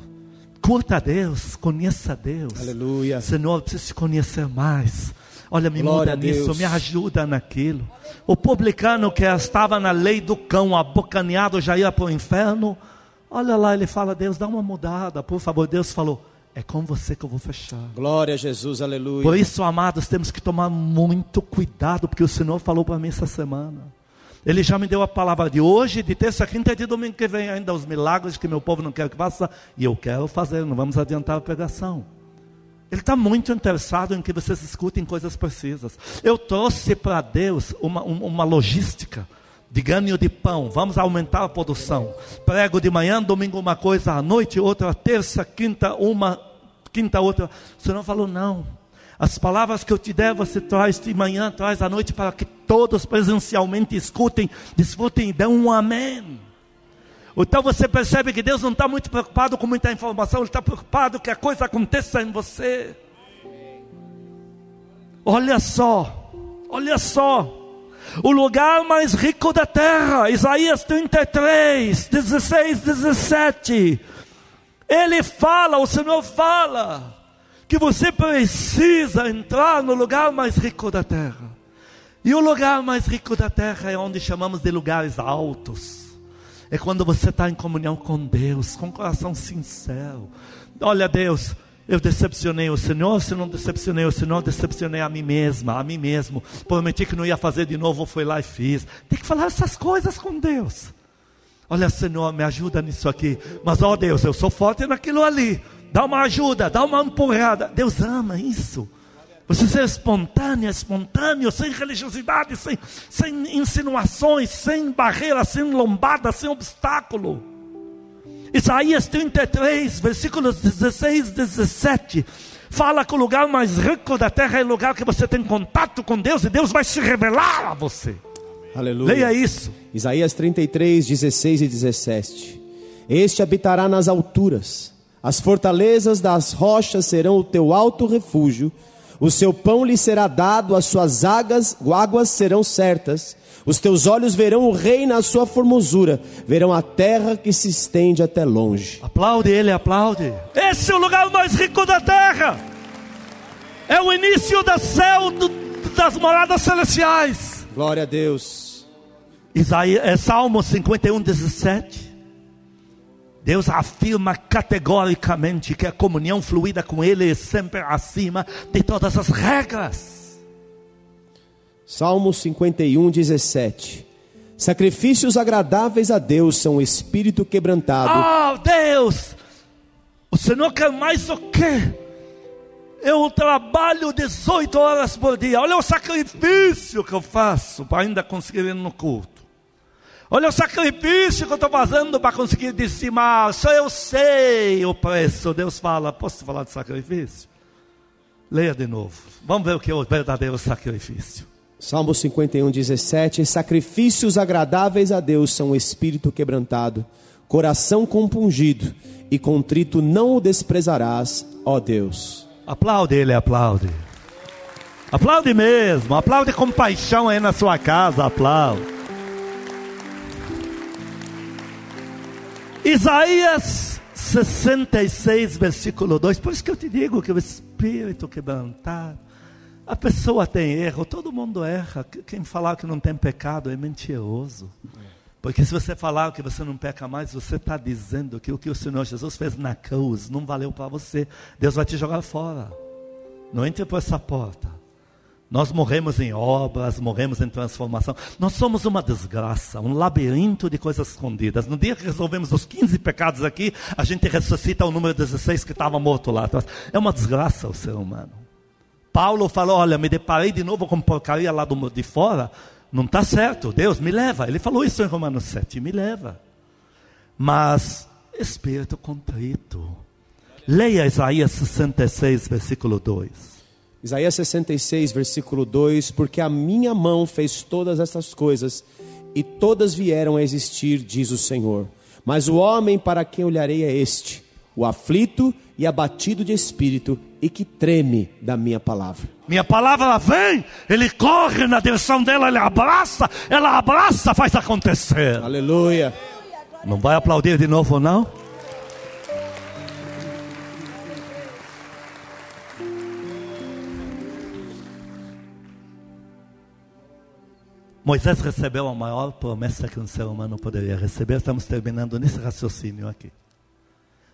Curta a Deus, conheça a Deus. Aleluia. Senhor, eu preciso te conhecer mais. Olha, me Glória muda nisso, me ajuda naquilo. O publicano que estava na lei do cão, abocaneado, já ia para o inferno. Olha lá, ele fala: Deus, dá uma mudada, por favor. Deus falou: É com você que eu vou fechar. Glória a Jesus. Aleluia. Por isso, amados, temos que tomar muito cuidado, porque o Senhor falou para mim essa semana. Ele já me deu a palavra de hoje, de terça, quinta e de domingo que vem ainda, os milagres que meu povo não quer que faça, e eu quero fazer, não vamos adiantar a pregação. Ele está muito interessado em que vocês escutem coisas precisas. Eu trouxe para Deus uma, um- uma logística de ganho de pão. Vamos aumentar a produção. Prego de manhã, domingo uma coisa, à noite outra, terça, quinta uma, quinta outra. O Senhor falou, não. As palavras que eu te der, você traz de manhã, traz à noite, para que todos presencialmente escutem, desfrutem e dão um amém. Então você percebe que Deus não está muito preocupado com muita informação, Ele está preocupado que a coisa aconteça em você. Olha só, olha só. O lugar mais rico da terra, Isaías 33, 16, 17. Ele fala, o Senhor fala, que você precisa entrar no lugar mais rico da terra. E o lugar mais rico da terra é onde chamamos de lugares altos. É quando você está em comunhão com Deus, com coração sincero. Olha, Deus, eu decepcionei o Senhor, se não decepcionei o Senhor, decepcionei a mim mesma, a mim mesmo. Prometi que não ia fazer de novo, fui lá e fiz. Tem que falar essas coisas com Deus. Olha, Senhor, me ajuda nisso aqui. Mas, ó Deus, eu sou forte naquilo ali. Dá uma ajuda, dá uma empurrada. Deus ama isso. Você ser espontânea, espontâneo, sem religiosidade, sem, sem insinuações, sem barreiras, sem lombada, sem obstáculo. Isaías 33, versículos 16 e 17. Fala que o lugar mais rico da terra é o lugar que você tem contato com Deus e Deus vai se revelar a você. Aleluia. Leia isso. Isaías 33, 16 e 17. Este habitará nas alturas, as fortalezas das rochas serão o teu alto refúgio, o seu pão lhe será dado, as suas águas, águas serão certas, os teus olhos verão o rei na sua formosura, verão a terra que se estende até longe. Aplaude ele, aplaude. Esse é o lugar mais rico da terra. É o início do céu do- das moradas celestiais. Glória a Deus. Isaías, é Salmo 51, 17. Deus afirma categoricamente que a comunhão fluida com Ele é sempre acima de todas as regras. Salmo 51, 17. Sacrifícios agradáveis a Deus são o espírito quebrantado. Oh Deus, o Senhor quer mais o quê? Eu trabalho 18 horas por dia. Olha o sacrifício que eu faço para ainda conseguir ir no culto. Olha o sacrifício que eu estou fazendo para conseguir dizimar. Só eu sei o preço. Deus fala, posso falar de sacrifício? Leia de novo. Vamos ver o que é o verdadeiro sacrifício. Salmo 51, 17: Sacrifícios agradáveis a Deus são o espírito quebrantado, coração compungido e contrito não o desprezarás, ó Deus. Aplaude ele, aplaude. Aplaude mesmo, aplaude com paixão aí na sua casa, aplaude. Isaías 66, versículo 2. Por isso que eu te digo que o espírito quebrantado, a pessoa tem erro, todo mundo erra. Quem falar que não tem pecado é mentiroso. Porque se você falar que você não peca mais, você está dizendo que o que o Senhor Jesus fez na cruz não valeu para você. Deus vai te jogar fora. Não entre por essa porta. Nós morremos em obras, morremos em transformação. Nós somos uma desgraça, um labirinto de coisas escondidas. No dia que resolvemos os 15 pecados aqui, a gente ressuscita o número 16 que estava morto lá atrás. É uma desgraça o ser humano. Paulo falou: Olha, me deparei de novo com porcaria lá do, de fora. Não está certo, Deus me leva. Ele falou isso em Romanos 7, me leva. Mas, espírito contrito. Leia Isaías 66, versículo 2. Isaías 66, versículo 2: Porque a minha mão fez todas essas coisas, e todas vieram a existir, diz o Senhor. Mas o homem para quem olharei é este, o aflito e abatido de espírito, e que treme da minha palavra. Minha palavra ela vem, ele corre na direção dela, ele abraça, ela abraça, faz acontecer. Aleluia. Não vai aplaudir de novo, não? Moisés recebeu a maior promessa que um ser humano poderia receber. Estamos terminando nesse raciocínio aqui.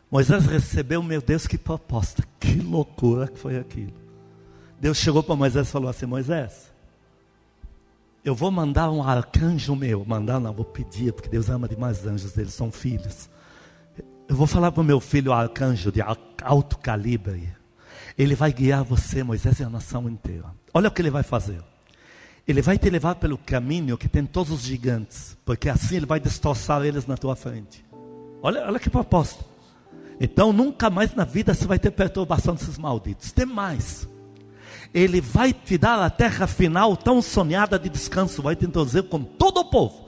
Moisés recebeu, meu Deus, que proposta, que loucura que foi aquilo. Deus chegou para Moisés e falou assim: Moisés, eu vou mandar um arcanjo meu. Mandar, não, vou pedir, porque Deus ama demais anjos, eles são filhos. Eu vou falar para o meu filho, o arcanjo de alto calibre. Ele vai guiar você, Moisés, e a nação inteira. Olha o que ele vai fazer. Ele vai te levar pelo caminho que tem todos os gigantes, porque assim ele vai destroçar eles na tua frente. Olha, olha que proposta. Então nunca mais na vida você vai ter perturbação desses malditos. Tem mais. Ele vai te dar a terra final tão sonhada de descanso, vai te introduzir com todo o povo.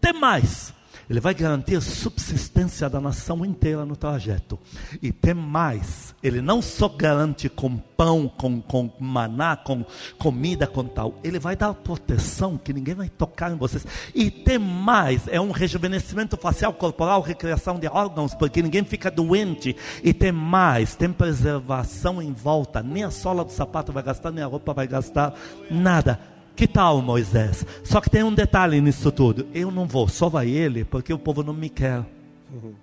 Tem mais. Ele vai garantir a subsistência da nação inteira no trajeto. E tem mais, ele não só garante com pão, com, com maná, com comida, com tal. Ele vai dar proteção que ninguém vai tocar em vocês. E tem mais, é um rejuvenescimento facial, corporal, recriação de órgãos, porque ninguém fica doente. E tem mais, tem preservação em volta. Nem a sola do sapato vai gastar, nem a roupa vai gastar, nada que tal, Moisés? Só que tem um detalhe nisso tudo. Eu não vou, só vai ele, porque o povo não me quer. Uhum.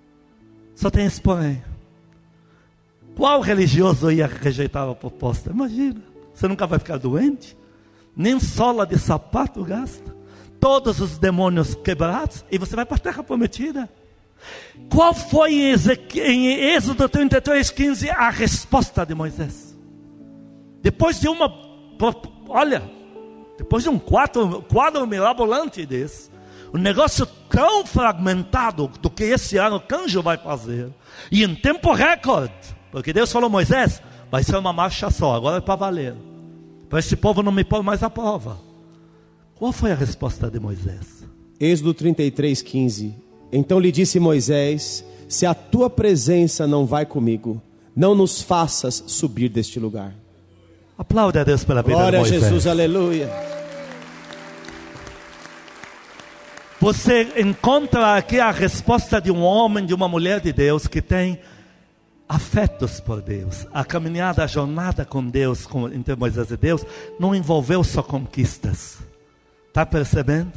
Só tem esse porém. Qual religioso ia rejeitar a proposta? Imagina, você nunca vai ficar doente, nem sola de sapato gasta, todos os demônios quebrados, e você vai para a terra prometida. Qual foi em, Êxodo 33, 15 a resposta de Moisés? Depois de uma, olha, depois de um quadro, quadro mirabolante desse, um negócio tão fragmentado do que esse ano o Canjo vai fazer, e em tempo recorde, porque Deus falou, Moisés, vai ser uma marcha só, agora é para valer, para esse povo não me pôr mais à prova. Qual foi a resposta de Moisés? Êxodo 33, 15. Então lhe disse Moisés: Se a tua presença não vai comigo, não nos faças subir deste lugar. Aplauda a Deus pela vida Glória de Moisés. Glória a Jesus, aleluia. Você encontra aqui a resposta de um homem, de uma mulher de Deus que tem afetos por Deus. A caminhada, a jornada com Deus, com, entre Moisés e Deus, não envolveu só conquistas. Está percebendo?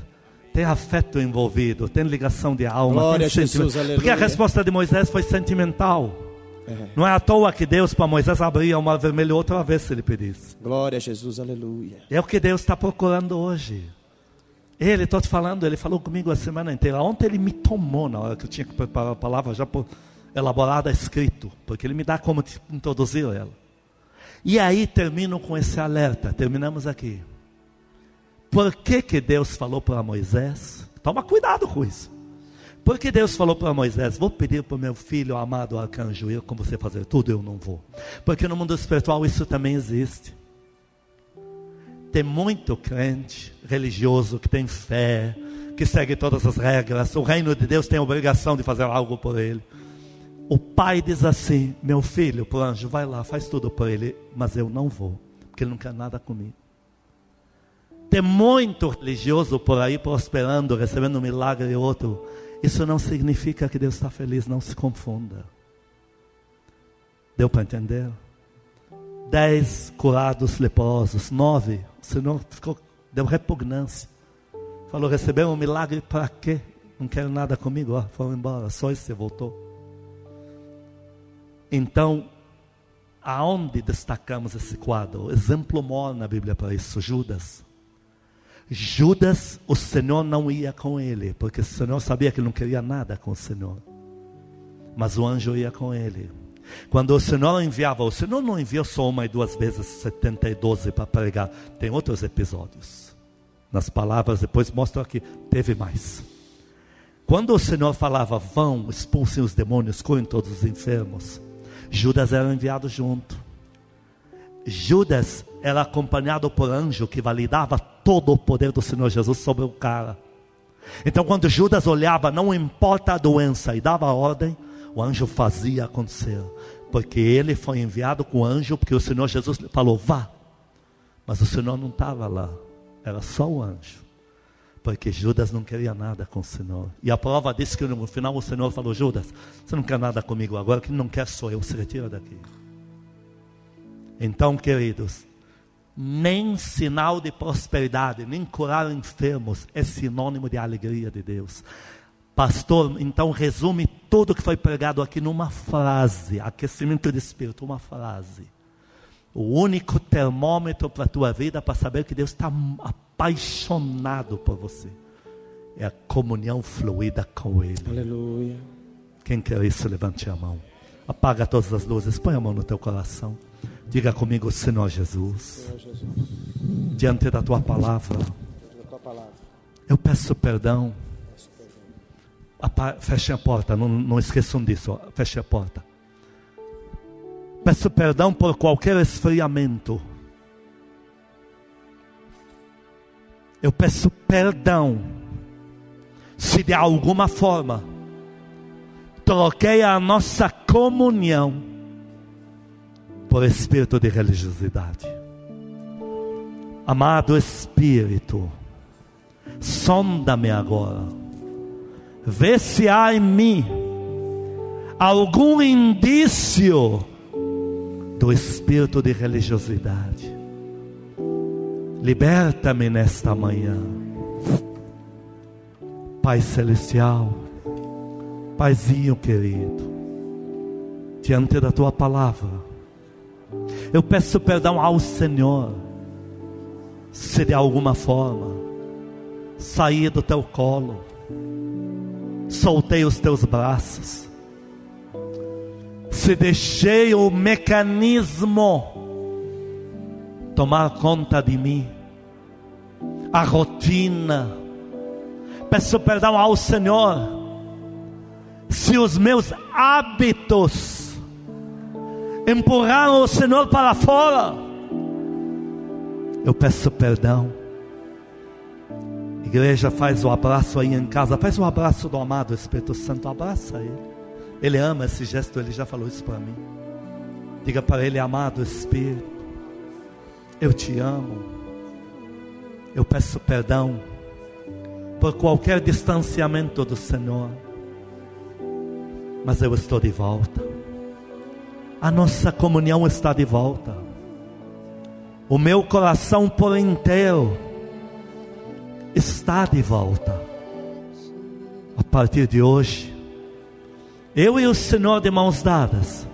Tem afeto envolvido, tem ligação de alma. Glória a Jesus, aleluia. Porque a resposta de Moisés foi sentimental. É. Não é à toa que Deus para Moisés abria o mar vermelho outra vez se ele pedisse. Glória a Jesus, aleluia. É o que Deus está procurando hoje. Ele, estou te falando, ele falou comigo a semana inteira. Ontem ele me tomou na hora que eu tinha que preparar a palavra já por, elaborada, escrito, porque ele me dá como introduzir ela. E aí termino com esse alerta. Terminamos aqui. Por que, que Deus falou para Moisés? Toma cuidado com isso. Porque Deus falou para Moisés: Vou pedir para o meu filho amado arcanjo ir com você fazer tudo, eu não vou. Porque no mundo espiritual isso também existe. Tem muito crente religioso que tem fé, que segue todas as regras. O reino de Deus tem a obrigação de fazer algo por ele. O pai diz assim: Meu filho, o anjo, vai lá, faz tudo por ele, mas eu não vou, porque ele não quer nada comigo. Tem muito religioso por aí prosperando, recebendo um milagre e outro isso não significa que Deus está feliz, não se confunda. Deu para entender? Dez curados leprosos, nove, o Senhor ficou, deu repugnância. Falou, recebeu um milagre para quê? Não quero nada comigo, ó, foram embora, só você voltou. Então, aonde destacamos esse quadro? Exemplo maior na Bíblia para isso, Judas. Judas, o Senhor não ia com ele, porque o Senhor sabia que ele não queria nada com o Senhor. Mas o anjo ia com ele. Quando o Senhor enviava, o Senhor não enviou só uma e duas vezes 70 e 12 para pregar. Tem outros episódios. Nas palavras, depois mostra aqui, teve mais. Quando o Senhor falava, vão, expulsem os demônios, curem todos os enfermos, Judas era enviado junto. Judas era acompanhado por anjo que validava todo o poder do Senhor Jesus sobre o cara. Então, quando Judas olhava, não importa a doença, e dava ordem, o anjo fazia acontecer, porque ele foi enviado com anjo, porque o Senhor Jesus falou: vá, mas o Senhor não estava lá, era só o anjo, porque Judas não queria nada com o Senhor, e a prova disso que no final o Senhor falou: Judas, você não quer nada comigo agora, quem não quer sou eu, se retira daqui. Então, queridos, nem sinal de prosperidade, nem curar enfermos é sinônimo de alegria de Deus. Pastor, então resume tudo que foi pregado aqui numa frase: aquecimento de espírito, uma frase. O único termômetro para a tua vida para saber que Deus está apaixonado por você é a comunhão fluida com Ele. Aleluia. Quem quer isso, levante a mão. Apaga todas as luzes, põe a mão no teu coração. Diga comigo, Senhor Jesus, Senhor Jesus, diante da tua palavra, da tua palavra, eu peço perdão. peço perdão. Fechem a porta, não, não esqueçam disso. Fechem a porta. Peço perdão por qualquer esfriamento. Eu peço perdão se de alguma forma troquei a nossa comunhão por espírito de religiosidade. Amado Espírito, sonda-me agora. Vê se há em mim algum indício do espírito de religiosidade. Liberta-me nesta manhã. Pai Celestial, Paizinho querido, diante da tua palavra, eu peço perdão ao Senhor, se de alguma forma saí do teu colo, soltei os teus braços, se deixei o mecanismo tomar conta de mim, a rotina, peço perdão ao Senhor, se os meus hábitos empurraram o Senhor para fora, eu peço perdão. Igreja, faz o abraço aí em casa, faz o abraço do amado Espírito Santo, abraça ele. Ele ama esse gesto, ele já falou isso para mim. Diga para ele, amado Espírito, eu te amo. Eu peço perdão por qualquer distanciamento do Senhor, mas eu estou de volta. A nossa comunhão está de volta. O meu coração por inteiro está de volta. A partir de hoje, eu e o Senhor de mãos dadas,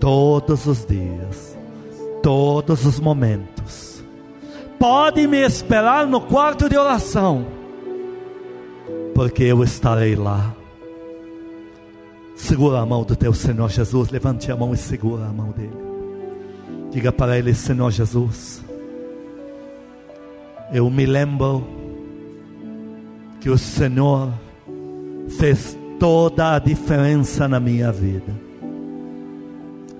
todos os dias, todos os momentos. Pode me esperar no quarto de oração, porque eu estarei lá. Segura a mão do teu Senhor Jesus, levante a mão e segura a mão dele. Diga para ele, Senhor Jesus, eu me lembro que o Senhor fez toda a diferença na minha vida.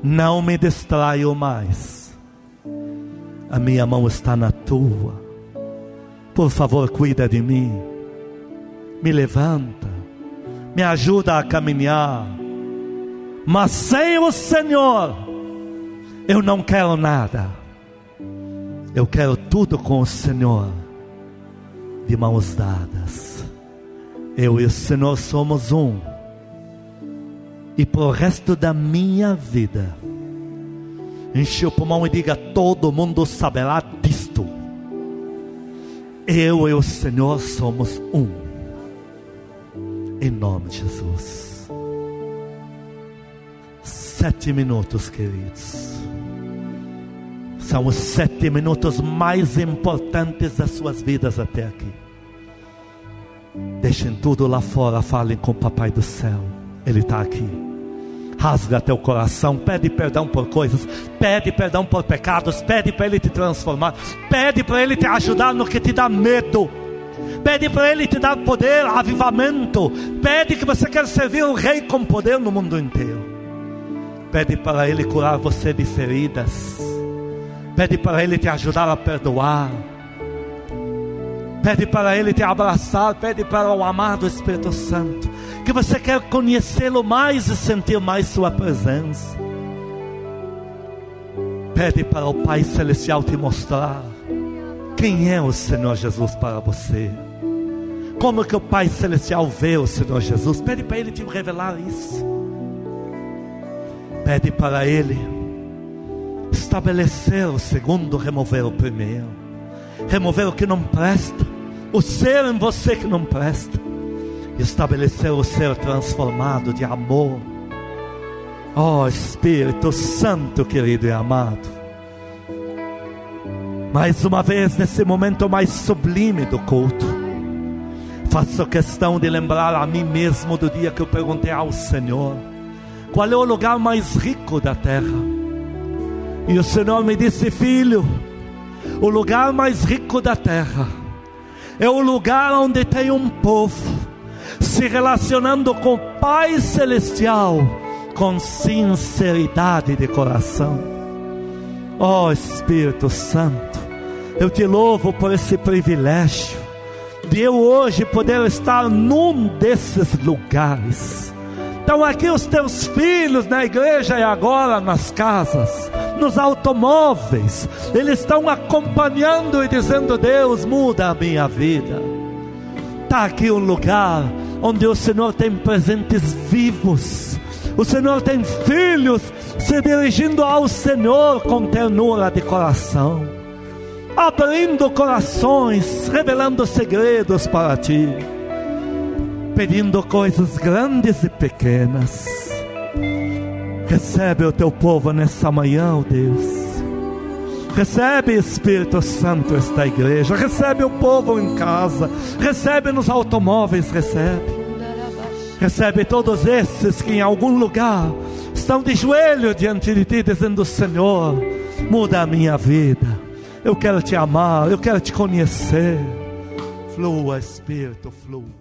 Não me distraio mais. A minha mão está na tua. Por favor, cuida de mim. Me levanta. Me ajuda a caminhar. Mas sem o Senhor, eu não quero nada. Eu quero tudo com o Senhor, de mãos dadas. Eu e o Senhor somos um. e pro resto da minha vida. Enche o pulmão e diga: todo mundo saberá disto. Eu e o Senhor somos um. Em nome de Jesus. Sete minutos, queridos. São os sete minutos mais importantes das suas vidas até aqui. Deixem tudo lá fora, falem com o Papai do céu. Ele está aqui. Rasga teu coração, pede perdão por coisas, pede perdão por pecados, pede para Ele te transformar, pede para Ele te ajudar no que te dá medo, pede para Ele te dar poder, avivamento, pede que você quer servir o Rei com poder no mundo inteiro, pede para Ele curar você de feridas, pede para Ele te ajudar a perdoar Pede para Ele te abraçar, pede para o amado Espírito Santo, que você quer conhecê-lo mais e sentir mais Sua presença. Pede para o Pai Celestial te mostrar quem é o Senhor Jesus para você. Como que o Pai Celestial vê o Senhor Jesus? Pede para Ele te revelar isso. Pede para Ele estabelecer o segundo, remover o primeiro, remover o que não presta, o ser em você que não presta, estabelecer o ser transformado de amor. Oh Espírito Santo, querido e amado, mais uma vez nesse momento mais sublime do culto, faço questão de lembrar a mim mesmo do dia que eu perguntei ao Senhor: qual é o lugar mais rico da terra? E o Senhor me disse, filho, o lugar mais rico da terra é o lugar onde tem um povo se relacionando com o Pai Celestial com sinceridade de coração. Oh Espírito Santo, eu te louvo por esse privilégio de eu hoje poder estar num desses lugares. Estão aqui os teus filhos na igreja e agora nas casas nos automóveis, eles estão acompanhando e dizendo: Deus, muda a minha vida. Está aqui um lugar onde o Senhor tem presentes vivos, o Senhor tem filhos se dirigindo ao Senhor com ternura de coração, abrindo corações, revelando segredos para ti, pedindo coisas grandes e pequenas Recebe o teu povo nessa manhã, oh Deus. Recebe, Espírito Santo, esta igreja. Recebe o povo em casa. Recebe nos automóveis. Recebe. Recebe todos esses que em algum lugar estão de joelho diante de ti, dizendo: Senhor, muda a minha vida. Eu quero te amar. Eu quero te conhecer. Flua, Espírito, flua.